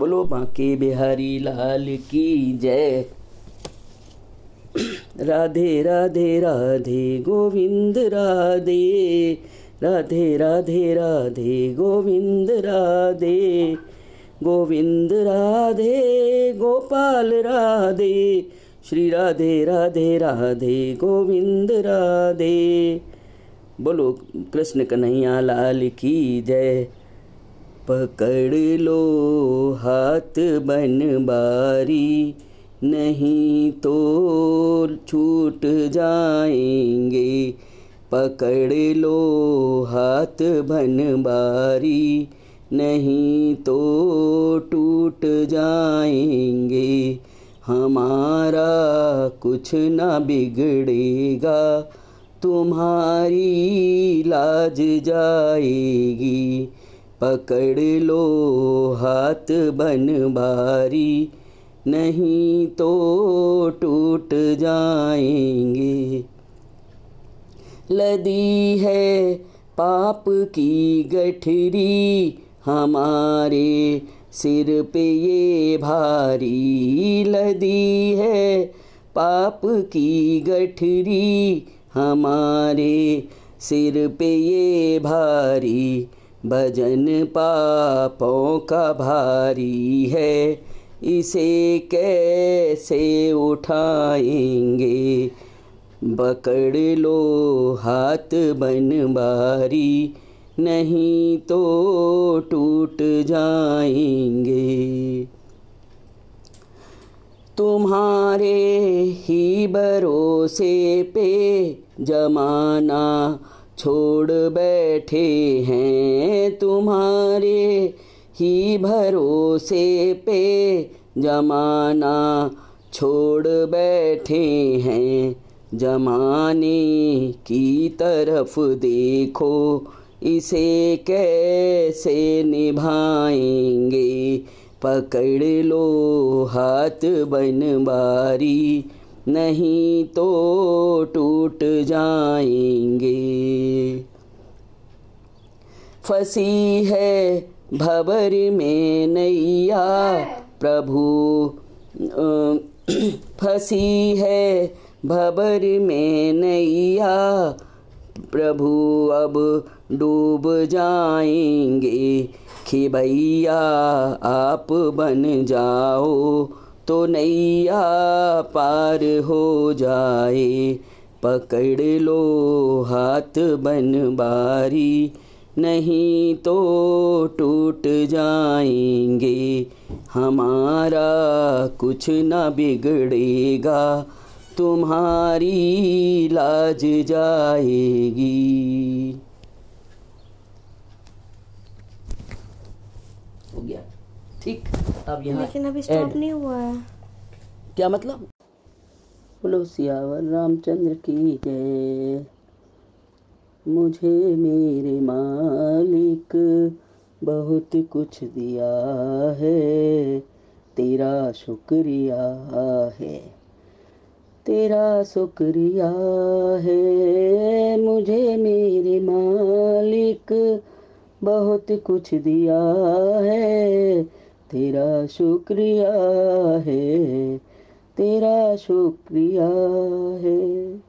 बोलो बांके बिहारी लाल की जय। राधे राधे राधे गोविंद, राधे। राधे राधे राधे गोविंद राधे। गोविंद, राधे, गोपाल, राधे। श्री राधे राधे राधे गोविंद, राधे। बोलो कृष्ण कन्हैया लाल की जय। पकड़ लो हाथ बन बारी नहीं तो छूट जाएँगे। पकड़ लो हाथ बन बारी नहीं तो टूट जाएँगे। हमारा कुछ ना बिगड़ेगा। तुम्हारी लाज जाएगी। पकड़ लो हाथ बन भारी, नहीं तो टूट जाएँगे। लदी है पाप की गठरी हमारे सिर पे ये भारी। लदी है पाप की गठरी हमारे सिर पे ये भारी। भजन पापों का भारी है, इसे कैसे उठाएँगे? पकड़ लो हाथ बन बारी नहीं तो टूट जाएँगे। तुम्हारे ही भरोसे पे जमाना छोड़ बैठे हैं तुम्हारे ही भरोसे पे। जमाना छोड़ बैठे हैं, जमाने की तरफ़ देखो, इसे कैसे निभाएँगे? पकड़ लो हाथ बन बारी नहीं तो टूट जाएँगे। फंसी है भबर में नैया प्रभु फंसी है भबर में नैया प्रभु, अब डूब जाएँगे खिबैया आप बन जाओ। तो नैया पार हो जाए। पकड़ लो हाथ बन बारी नहीं तो टूट जाएँगे। हमारा कुछ न बिगड़ेगा, तुम्हारी लाज जाएगी हो गया ठीक अब यहाँ लेकिन अभी स्टॉप नहीं हुआ है। क्या मतलब? बोलो सियावर रामचंद्र की जय। मुझे मेरे मालिक बहुत कुछ दिया है तेरा शुक्रिया है। तेरा शुक्रिया है मुझे मेरे मालिक बहुत कुछ दिया है। तेरा शुक्रिया है, तेरा शुक्रिया है।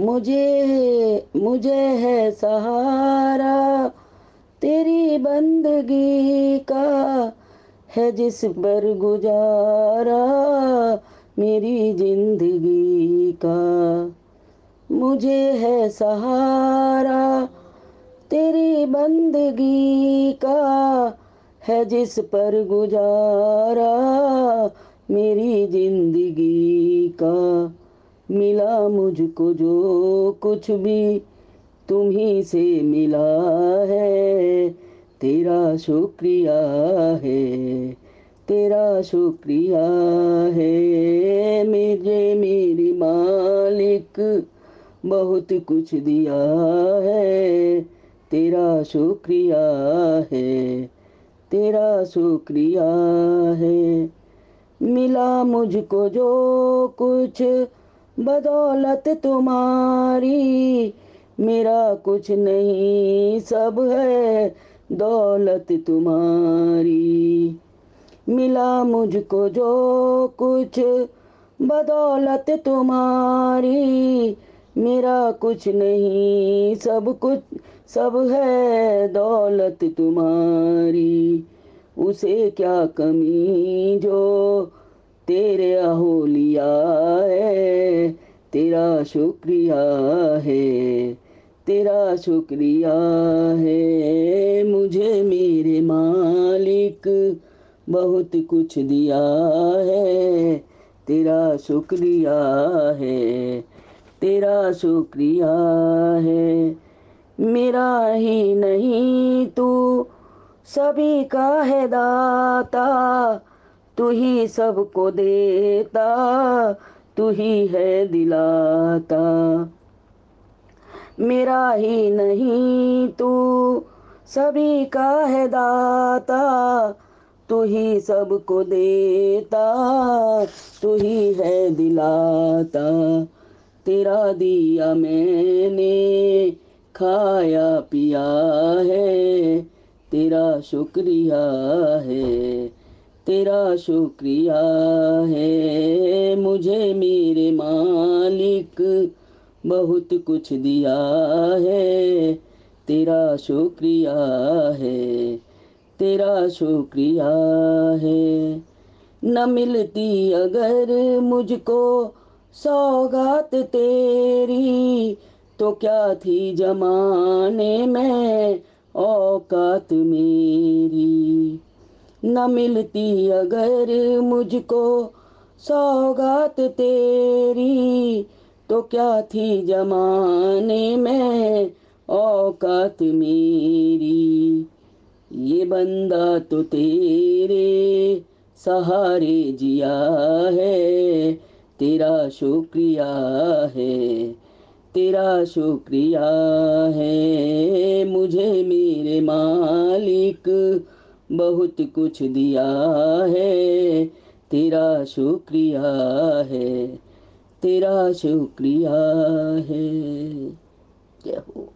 मुझे मुझे है सहारा, तेरी बंदगी का है जिस पर गुजारा, मेरी ज़िंदगी का। मुझे है सहारा, तेरी बंदगी है जिस पर गुजारा मेरी ज़िंदगी का मिला मुझको जो कुछ भी तुम्ही से मिला है। तेरा शुक्रिया है, तेरा शुक्रिया है। मुझे मेरी मालिक बहुत कुछ दिया है, तेरा शुक्रिया है। तेरा शुक्रिया है। मिला मुझको जो कुछ, बदौलत तुम्हारी। मेरा कुछ नहीं, सब है दौलत तुम्हारी। मिला मुझको जो कुछ, बदौलत तुम्हारी। मेरा कुछ नहीं, सब कुछ सब है दौलत तुम्हारी, उसे क्या कमी जो तेरे अहोलिया है? तेरा शुक्रिया है, तेरा शुक्रिया है। मुझे मेरे मालिक बहुत कुछ दिया है, तेरा शुक्रिया है, तेरा शुक्रिया है। मेरा ही नहीं, तू सभी का है दाता। तू ही सबको देता, तू ही है दिलाता। मेरा ही नहीं, तू सभी का है दाता। तू ही सबको देता, तू ही है दिलाता। तेरा दिया मैंने खाया पिया है, तेरा शुक्रिया है, तेरा शुक्रिया है। मुझे मेरे मालिक बहुत कुछ दिया है, तेरा शुक्रिया है, तेरा शुक्रिया है। न मिलती अगर मुझको सौगात तेरी तो क्या थी जमाने में औकात मेरी? न मिलती अगर मुझको सौगात तेरी। तो क्या थी जमाने में औकात मेरी? ये बंदा तो तेरे सहारे जिया है, तेरा शुक्रिया है। तेरा शुक्रिया है, मुझे मेरे मालिक बहुत कुछ दिया है। तेरा शुक्रिया है, तेरा शुक्रिया है। क्या हो।